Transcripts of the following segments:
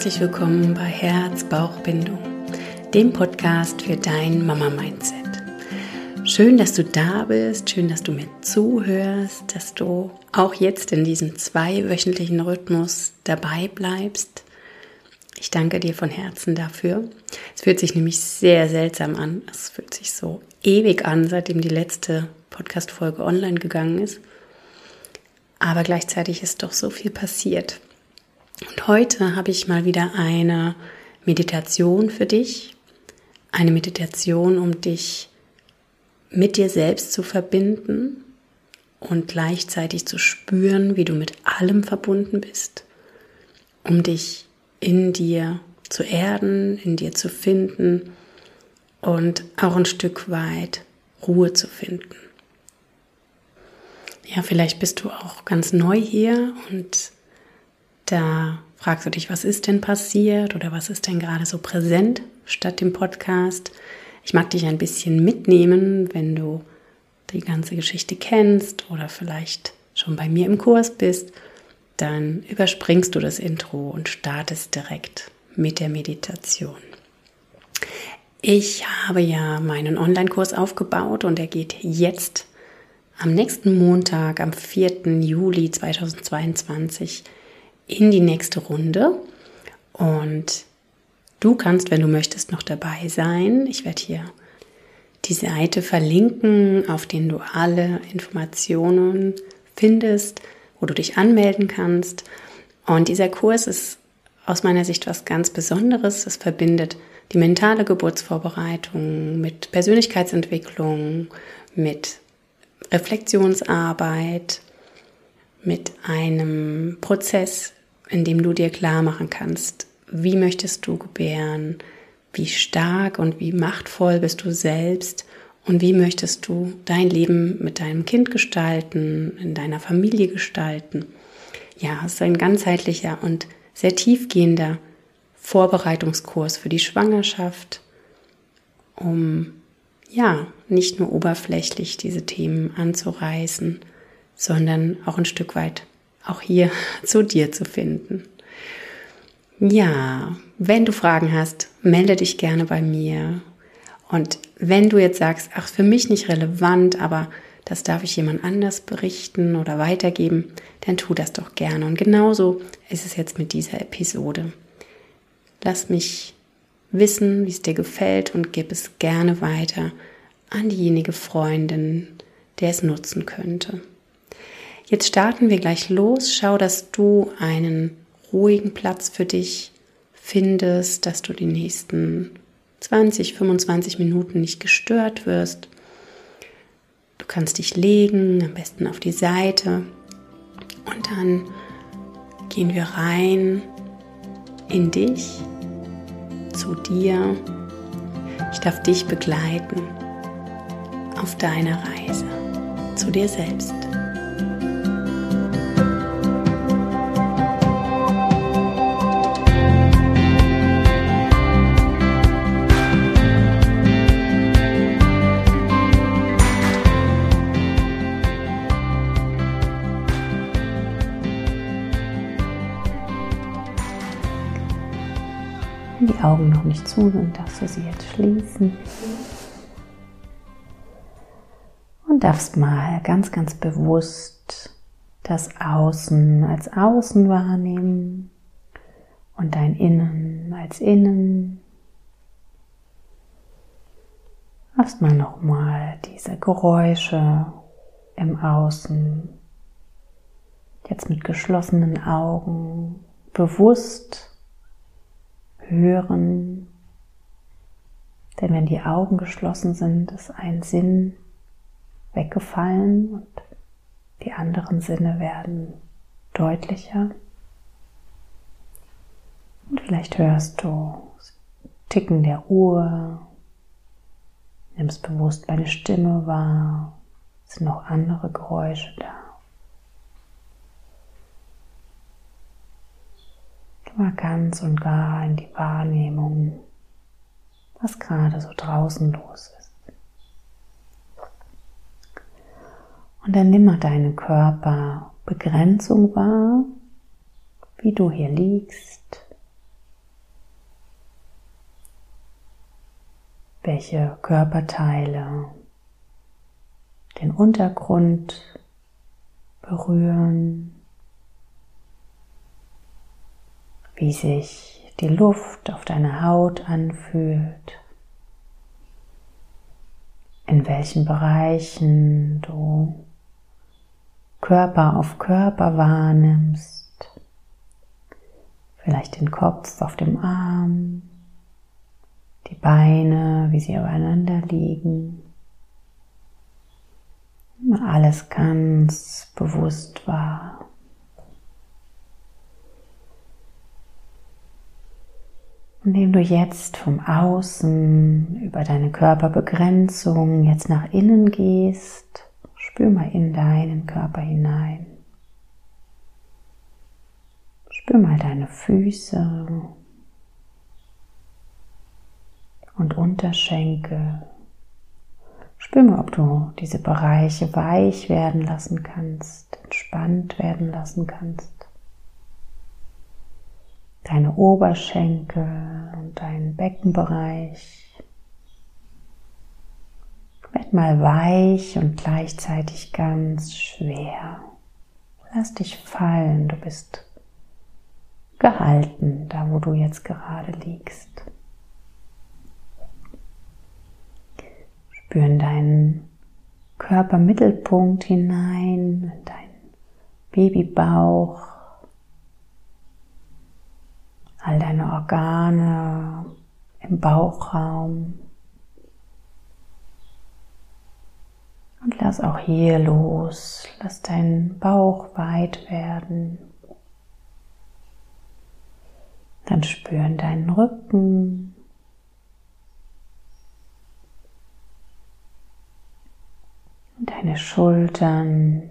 Herzlich willkommen bei Herz-Bauch-Bindung, dem Podcast für dein Mama-Mindset. Schön, dass du da bist, schön, dass du mir zuhörst, dass du auch jetzt in diesem zweiwöchentlichen Rhythmus dabei bleibst. Ich danke dir von Herzen dafür. Es fühlt sich nämlich sehr seltsam an. Es fühlt sich so ewig an, seitdem die letzte Podcast-Folge online gegangen ist. Aber gleichzeitig ist doch so viel passiert. Heute habe ich mal wieder eine Meditation für dich. Eine Meditation, um dich mit dir selbst zu verbinden und gleichzeitig zu spüren, wie du mit allem verbunden bist, um dich in dir zu erden, in dir zu finden und auch ein Stück weit Ruhe zu finden. Ja, vielleicht bist du auch ganz neu hier und da fragst du dich, was ist denn passiert oder was ist denn gerade so präsent statt dem Podcast. Ich mag dich ein bisschen mitnehmen, wenn du die ganze Geschichte kennst oder vielleicht schon bei mir im Kurs bist, dann überspringst du das Intro und startest direkt mit der Meditation. Ich habe ja meinen Online-Kurs aufgebaut und er geht jetzt am nächsten Montag, am 4. Juli 2022 in die nächste Runde. Und du kannst, wenn du möchtest, noch dabei sein. Ich werde hier die Seite verlinken, auf den du alle Informationen findest, wo du dich anmelden kannst. Und dieser Kurs ist aus meiner Sicht was ganz Besonderes. Es verbindet die mentale Geburtsvorbereitung mit Persönlichkeitsentwicklung, mit Reflexionsarbeit, mit einem Prozess indem du dir klar machen kannst, wie möchtest du gebären, wie stark und wie machtvoll bist du selbst und wie möchtest du dein Leben mit deinem Kind gestalten, in deiner Familie gestalten. Ja, es ist ein ganzheitlicher und sehr tiefgehender Vorbereitungskurs für die Schwangerschaft, um ja, nicht nur oberflächlich diese Themen anzureißen, sondern auch ein Stück weit auch hier zu dir zu finden. Ja, wenn du Fragen hast, melde dich gerne bei mir. Und wenn du jetzt sagst, ach, für mich nicht relevant, aber das darf ich jemand anders berichten oder weitergeben, dann tu das doch gerne. Und genauso ist es jetzt mit dieser Episode. Lass mich wissen, wie es dir gefällt und gib es gerne weiter an diejenige Freundin, der es nutzen könnte. Jetzt starten wir gleich los. Schau, dass du einen ruhigen Platz für dich findest, dass du die nächsten 20, 25 Minuten nicht gestört wirst. Du kannst dich legen, am besten auf die Seite. Und dann gehen wir rein in dich, zu dir. Ich darf dich begleiten auf deiner Reise zu dir selbst. Die Augen noch nicht zu sind, darfst du sie jetzt schließen. Und darfst mal ganz, ganz bewusst das Außen als Außen wahrnehmen und dein Innen als Innen. Erstmal nochmal diese Geräusche im Außen, jetzt mit geschlossenen Augen bewusst hören. Denn wenn die Augen geschlossen sind, ist ein Sinn weggefallen und die anderen Sinne werden deutlicher. Und vielleicht hörst du das Ticken der Uhr, nimmst bewusst meine Stimme wahr, es sind noch andere Geräusche da. Mal ganz und gar in die Wahrnehmung, was gerade so draußen los ist. Und dann nimm mal deine Körperbegrenzung wahr, wie du hier liegst, welche Körperteile den Untergrund berühren, wie sich die Luft auf deiner Haut anfühlt, in welchen Bereichen du Körper auf Körper wahrnimmst, vielleicht den Kopf auf dem Arm, die Beine, wie sie aufeinander liegen. Alles ganz bewusst wahr. Indem du jetzt vom Außen über deine Körperbegrenzung jetzt nach innen gehst, spür mal in deinen Körper hinein. Spür mal deine Füße und Unterschenkel. Spür mal, ob du diese Bereiche weich werden lassen kannst, entspannt werden lassen kannst deine Oberschenkel und deinen Beckenbereich. Werd mal weich und gleichzeitig ganz schwer. Lass dich fallen, du bist gehalten, da wo du jetzt gerade liegst. Spüren deinen Körpermittelpunkt hinein, in deinen Babybauch, all deine Organe im Bauchraum. Und lass auch hier los. Lass deinen Bauch weit werden. Dann spüren deinen Rücken. Deine Schultern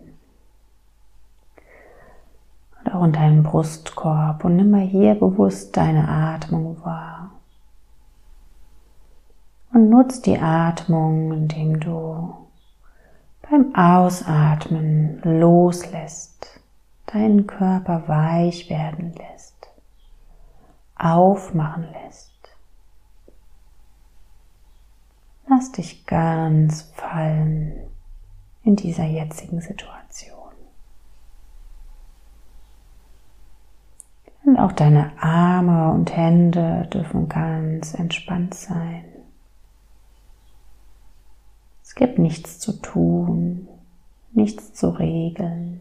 auch in deinem Brustkorb und nimm mal hier bewusst deine Atmung wahr. Und nutz die Atmung, indem du beim Ausatmen loslässt, deinen Körper weich werden lässt, aufmachen lässt. Lass dich ganz fallen in dieser jetzigen Situation. Und auch deine Arme und Hände dürfen ganz entspannt sein. Es gibt nichts zu tun, nichts zu regeln.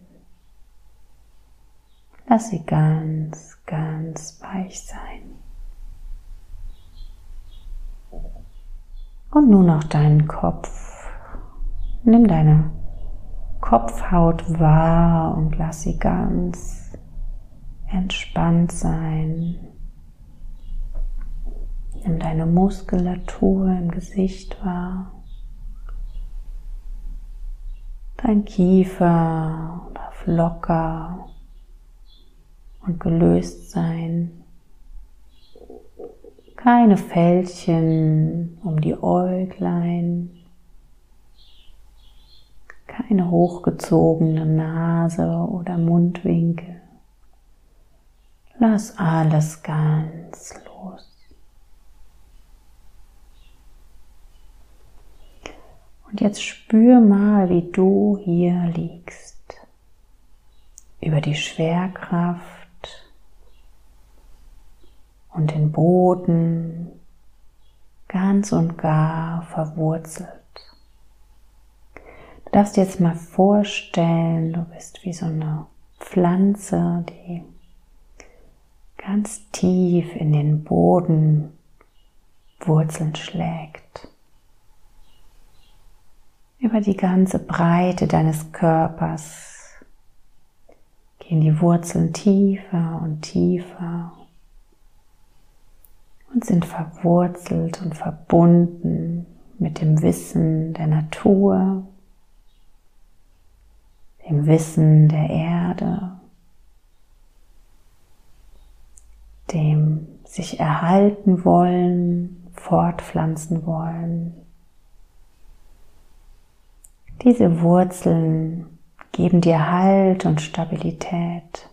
Lass sie ganz, ganz weich sein. Und nun noch deinen Kopf. Nimm deine Kopfhaut wahr und lass sie ganz entspannt sein. Nimm deine Muskulatur im Gesicht wahr. Dein Kiefer darf locker und gelöst sein. Keine Fältchen um die Äuglein. Keine hochgezogene Nase oder Mundwinkel. Lass alles ganz los. Und jetzt spür mal, wie du hier liegst. Über die Schwerkraft und den Boden ganz und gar verwurzelt. Du darfst dir jetzt mal vorstellen, du bist wie so eine Pflanze, die ganz tief in den Boden Wurzeln schlägt. Über die ganze Breite deines Körpers gehen die Wurzeln tiefer und tiefer und sind verwurzelt und verbunden mit dem Wissen der Natur, dem Wissen der Erde dem sich erhalten wollen, fortpflanzen wollen. Diese Wurzeln geben dir Halt und Stabilität.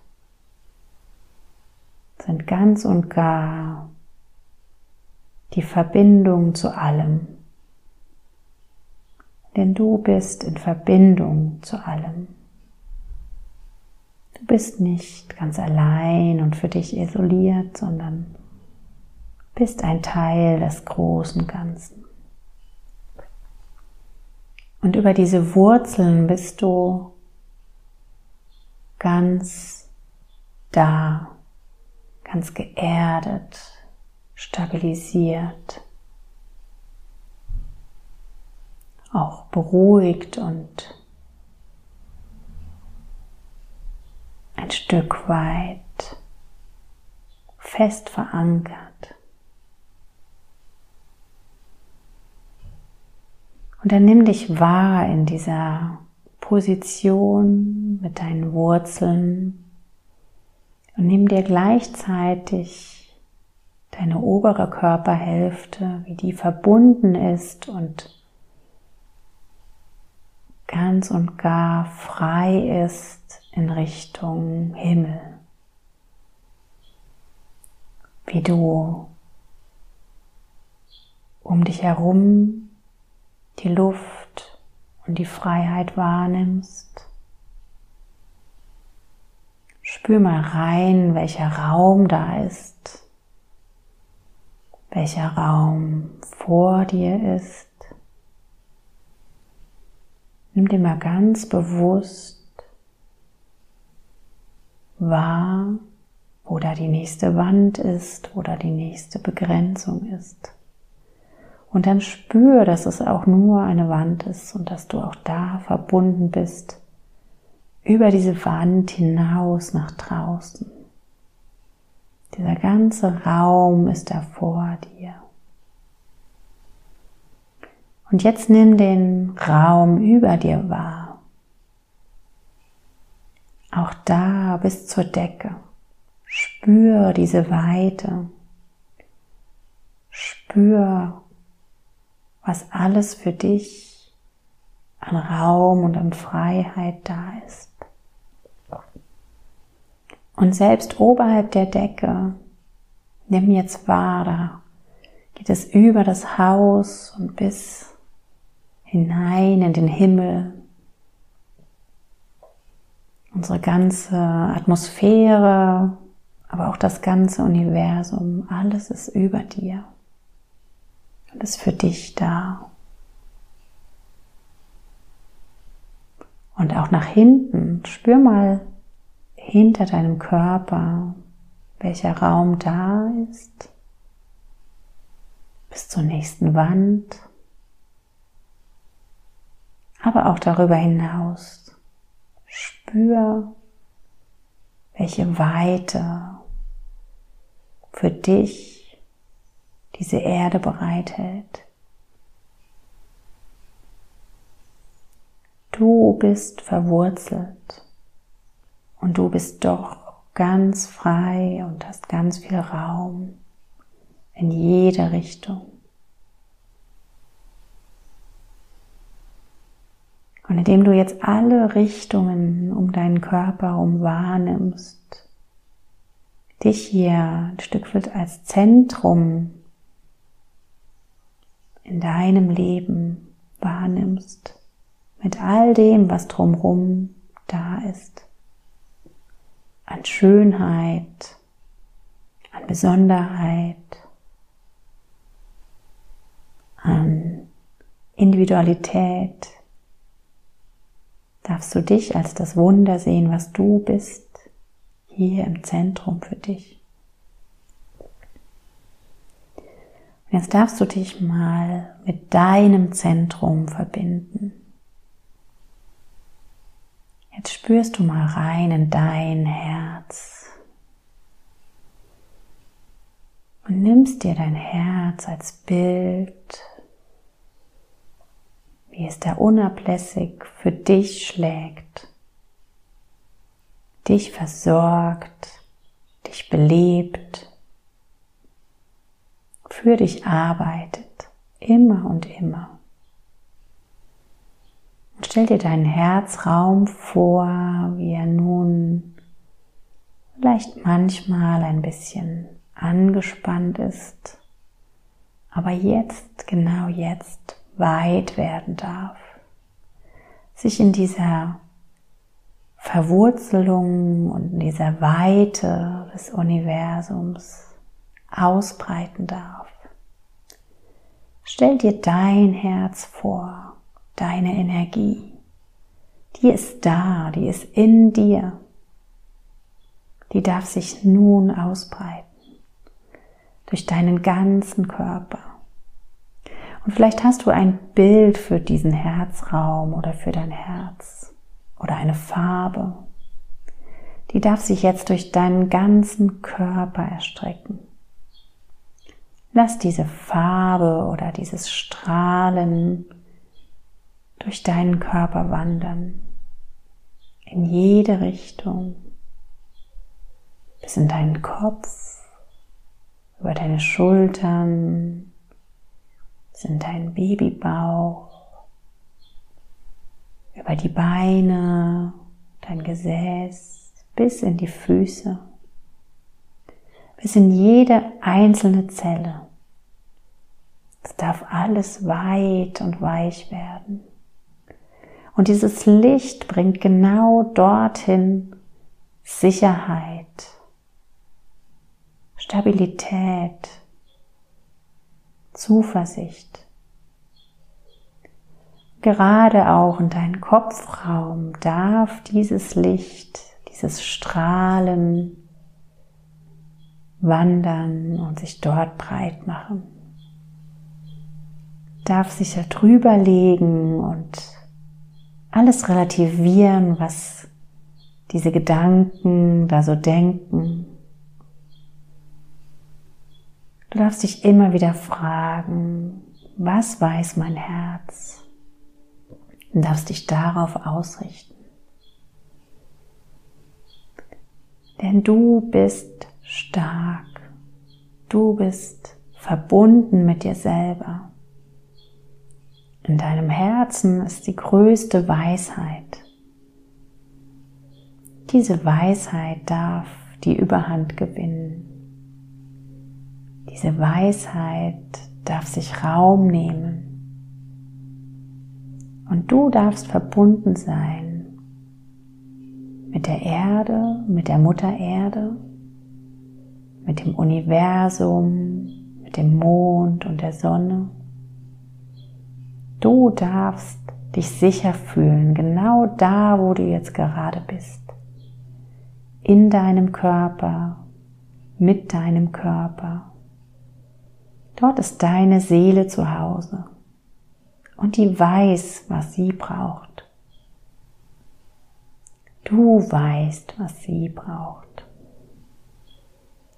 sind ganz und gar die Verbindung zu allem. Denn du bist in Verbindung zu allem. Du bist nicht ganz allein und für dich isoliert, sondern bist ein Teil des großen Ganzen. Und über diese Wurzeln bist du ganz da, ganz geerdet, stabilisiert, auch beruhigt und ein Stück weit fest verankert. Und dann nimm dich wahr in dieser Position mit deinen Wurzeln und nimm dir gleichzeitig deine obere Körperhälfte, wie die verbunden ist und ganz und gar frei ist in Richtung Himmel. Wie du um dich herum die Luft und die Freiheit wahrnimmst. Spür mal rein, welcher Raum da ist, welcher Raum vor dir ist. Nimm dir mal ganz bewusst wahr, wo da die nächste Wand ist, wo da die nächste Begrenzung ist. Und dann spür, dass es auch nur eine Wand ist und dass du auch da verbunden bist über diese Wand hinaus nach draußen. Dieser ganze Raum ist da vor dir. Und jetzt nimm den Raum über dir wahr. Auch da bis zur Decke. Spür diese Weite. Spür, was alles für dich an Raum und an Freiheit da ist. Und selbst oberhalb der Decke, nimm jetzt wahr, da geht es über das Haus und bis hinein in den Himmel. Unsere ganze Atmosphäre, aber auch das ganze Universum, alles ist über dir ist für dich da. Und auch nach hinten, spür mal hinter deinem Körper, welcher Raum da ist, bis zur nächsten Wand, aber auch darüber hinaus. Spür, welche Weite für dich diese Erde bereithält. Du bist verwurzelt und du bist doch ganz frei und hast ganz viel Raum in jede Richtung. Und indem du jetzt alle Richtungen um deinen Körper herum wahrnimmst, dich hier ein Stück weit als Zentrum in deinem Leben wahrnimmst, mit all dem, was drumherum da ist, an Schönheit, an Besonderheit, an Individualität, darfst du dich als das Wunder sehen, was du bist, hier im Zentrum für dich. Jetzt darfst du dich mal mit deinem Zentrum verbinden. Jetzt spürst du mal rein in dein Herz und nimmst dir dein Herz als Bild, wie es da unablässig für dich schlägt, dich versorgt, dich belebt für dich arbeitet, immer und immer. Und stell dir deinen Herzraum vor, wie er nun vielleicht manchmal ein bisschen angespannt ist, aber jetzt, genau jetzt, weit werden darf, sich in dieser Verwurzelung und in dieser Weite des Universums ausbreiten darf. Stell dir dein Herz vor, deine Energie. Die ist da, die ist in dir. Die darf sich nun ausbreiten durch deinen ganzen Körper. Und vielleicht hast du ein Bild für diesen Herzraum oder für dein Herz oder eine Farbe. Die darf sich jetzt durch deinen ganzen Körper erstrecken. Lass diese Farbe oder dieses Strahlen durch deinen Körper wandern. In jede Richtung. Bis in deinen Kopf, über deine Schultern, bis in deinen Babybauch, über die Beine, dein Gesäß, bis in die Füße, bis in jede einzelne Zelle. Es darf alles weit und weich werden. Und dieses Licht bringt genau dorthin Sicherheit, Stabilität, Zuversicht. Gerade auch in deinen Kopfraum darf dieses Licht, dieses Strahlen wandern und sich dort breit machen. Darf sich da drüber legen und alles relativieren, was diese Gedanken da so denken. Du darfst dich immer wieder fragen, was weiß mein Herz? und darfst dich darauf ausrichten. Denn du bist stark. Du bist verbunden mit dir selber. In deinem Herzen ist die größte Weisheit. Diese Weisheit darf die Überhand gewinnen. Diese Weisheit darf sich Raum nehmen. Und du darfst verbunden sein mit der Erde, mit der Mutter Erde, mit dem Universum, mit dem Mond und der Sonne. Du darfst dich sicher fühlen, genau da, wo du jetzt gerade bist. In deinem Körper, mit deinem Körper. Dort ist deine Seele zu Hause und die weiß, was sie braucht. Du weißt, was sie braucht.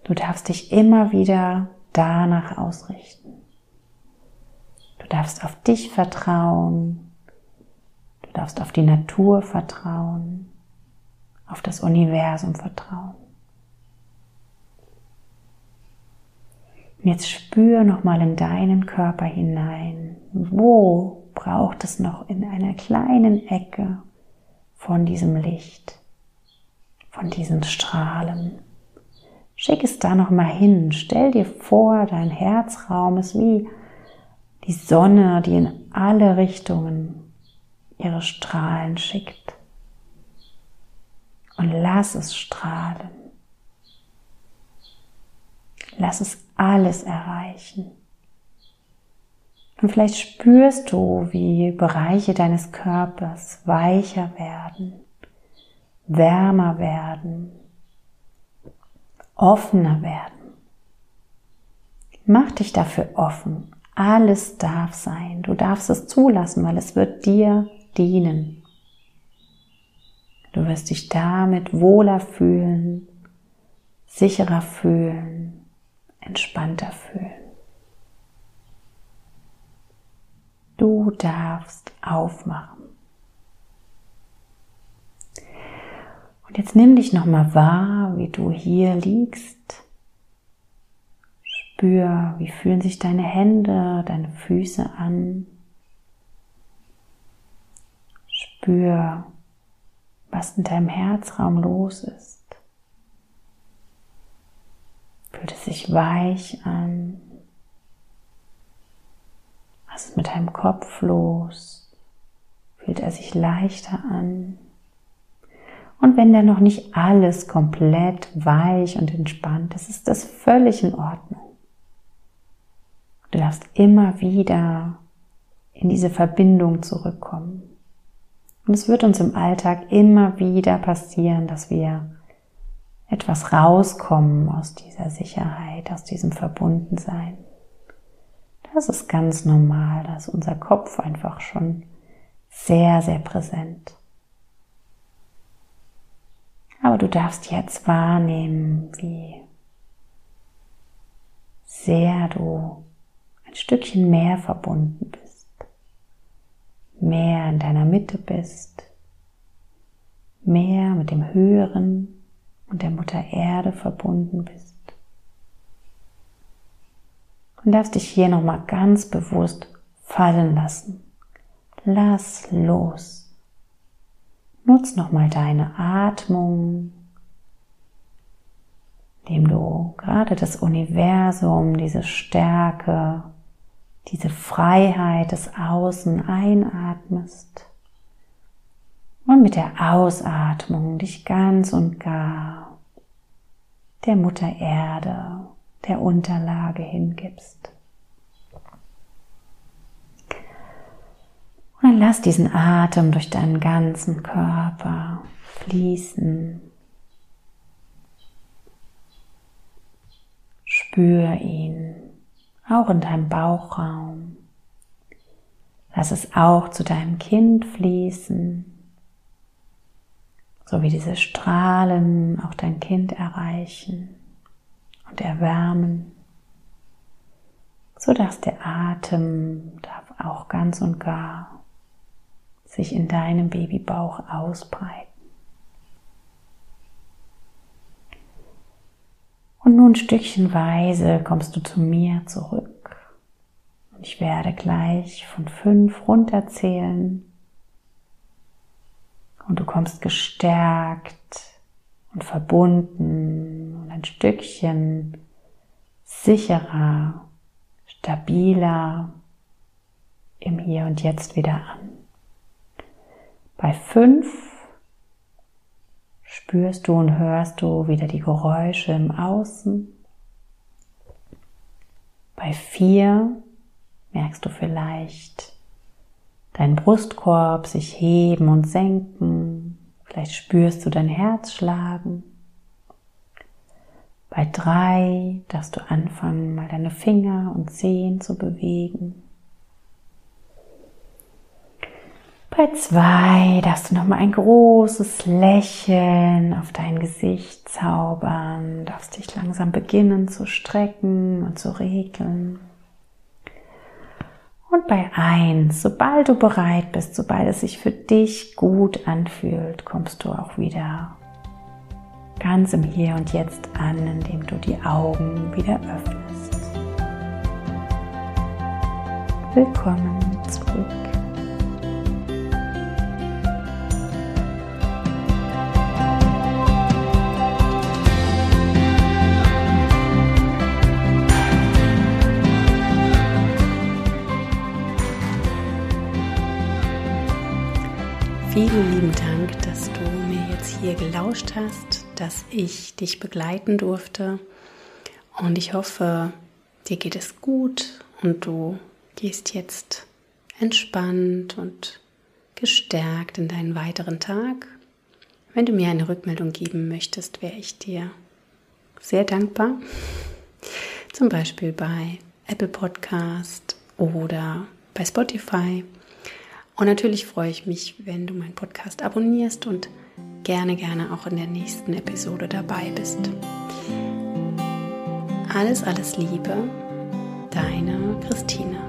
Du darfst dich immer wieder danach ausrichten. Du darfst auf dich vertrauen. Du darfst auf die Natur vertrauen, auf das Universum vertrauen. Und jetzt spür nochmal in deinen Körper hinein. Wo braucht es noch in einer kleinen Ecke von diesem Licht, von diesen Strahlen? Schick es da nochmal hin. Stell dir vor, dein Herzraum ist wie die Sonne, die in alle Richtungen ihre Strahlen schickt. Und lass es strahlen. Lass es alles erreichen. Und vielleicht spürst du, wie Bereiche deines Körpers weicher werden, wärmer werden, offener werden. Mach dich dafür offen. Alles darf sein. Du darfst es zulassen, weil es wird dir dienen. Du wirst dich damit wohler fühlen, sicherer fühlen, entspannter fühlen. Du darfst aufmachen. Und jetzt nimm dich nochmal wahr, wie du hier liegst. Spür, wie fühlen sich deine Hände, deine Füße an. Spür, was in deinem Herzraum los ist. Fühlt es sich weich an? Was ist mit deinem Kopf los? Fühlt er sich leichter an? Und wenn da noch nicht alles komplett weich und entspannt ist, ist das völlig in Ordnung. Du darfst immer wieder in diese Verbindung zurückkommen. Und es wird uns im Alltag immer wieder passieren, dass wir etwas rauskommen aus dieser Sicherheit, aus diesem Verbundensein. Das ist ganz normal, da ist unser Kopf einfach schon sehr, sehr präsent. Aber du darfst jetzt wahrnehmen, wie sehr du ein Stückchen mehr verbunden bist, mehr in deiner Mitte bist, mehr mit dem Höheren und der Mutter Erde verbunden bist. Und darfst dich hier nochmal ganz bewusst fallen lassen. Lass los. Nutz nochmal deine Atmung, indem du gerade das Universum, diese Stärke, diese Freiheit des Außen einatmest und mit der Ausatmung dich ganz und gar der Mutter Erde, der Unterlage hingibst. Und dann lass diesen Atem durch deinen ganzen Körper fließen. Spür ihn, auch in deinem Bauchraum. Lass es auch zu deinem Kind fließen, so wie diese Strahlen auch dein Kind erreichen und erwärmen, so dass der Atem darf auch ganz und gar sich in deinem Babybauch ausbreiten. Und nun stückchenweise kommst du zu mir zurück. Und ich werde gleich von fünf runterzählen. Und du kommst gestärkt und verbunden und ein Stückchen sicherer, stabiler im Hier und Jetzt wieder an. Bei fünf spürst du und hörst du wieder die Geräusche im Außen. Bei vier merkst du vielleicht deinen Brustkorb sich heben und senken. Vielleicht spürst du dein Herz schlagen. Bei drei darfst du anfangen, mal deine Finger und Zehen zu bewegen. Bei zwei darfst du nochmal ein großes Lächeln auf dein Gesicht zaubern, darfst dich langsam beginnen zu strecken und zu regeln. Und bei eins, sobald du bereit bist, sobald es sich für dich gut anfühlt, kommst du auch wieder ganz im Hier und Jetzt an, indem du die Augen wieder öffnest. Willkommen zurück. Vielen lieben Dank, dass du mir jetzt hier gelauscht hast, dass ich dich begleiten durfte. Und ich hoffe, dir geht es gut und du gehst jetzt entspannt und gestärkt in deinen weiteren Tag. Wenn du mir eine Rückmeldung geben möchtest, wäre ich dir sehr dankbar. Zum Beispiel bei Apple Podcast oder bei Spotify und natürlich freue ich mich, wenn du meinen Podcast abonnierst und gerne, gerne auch in der nächsten Episode dabei bist. Alles, alles Liebe, deine Christina.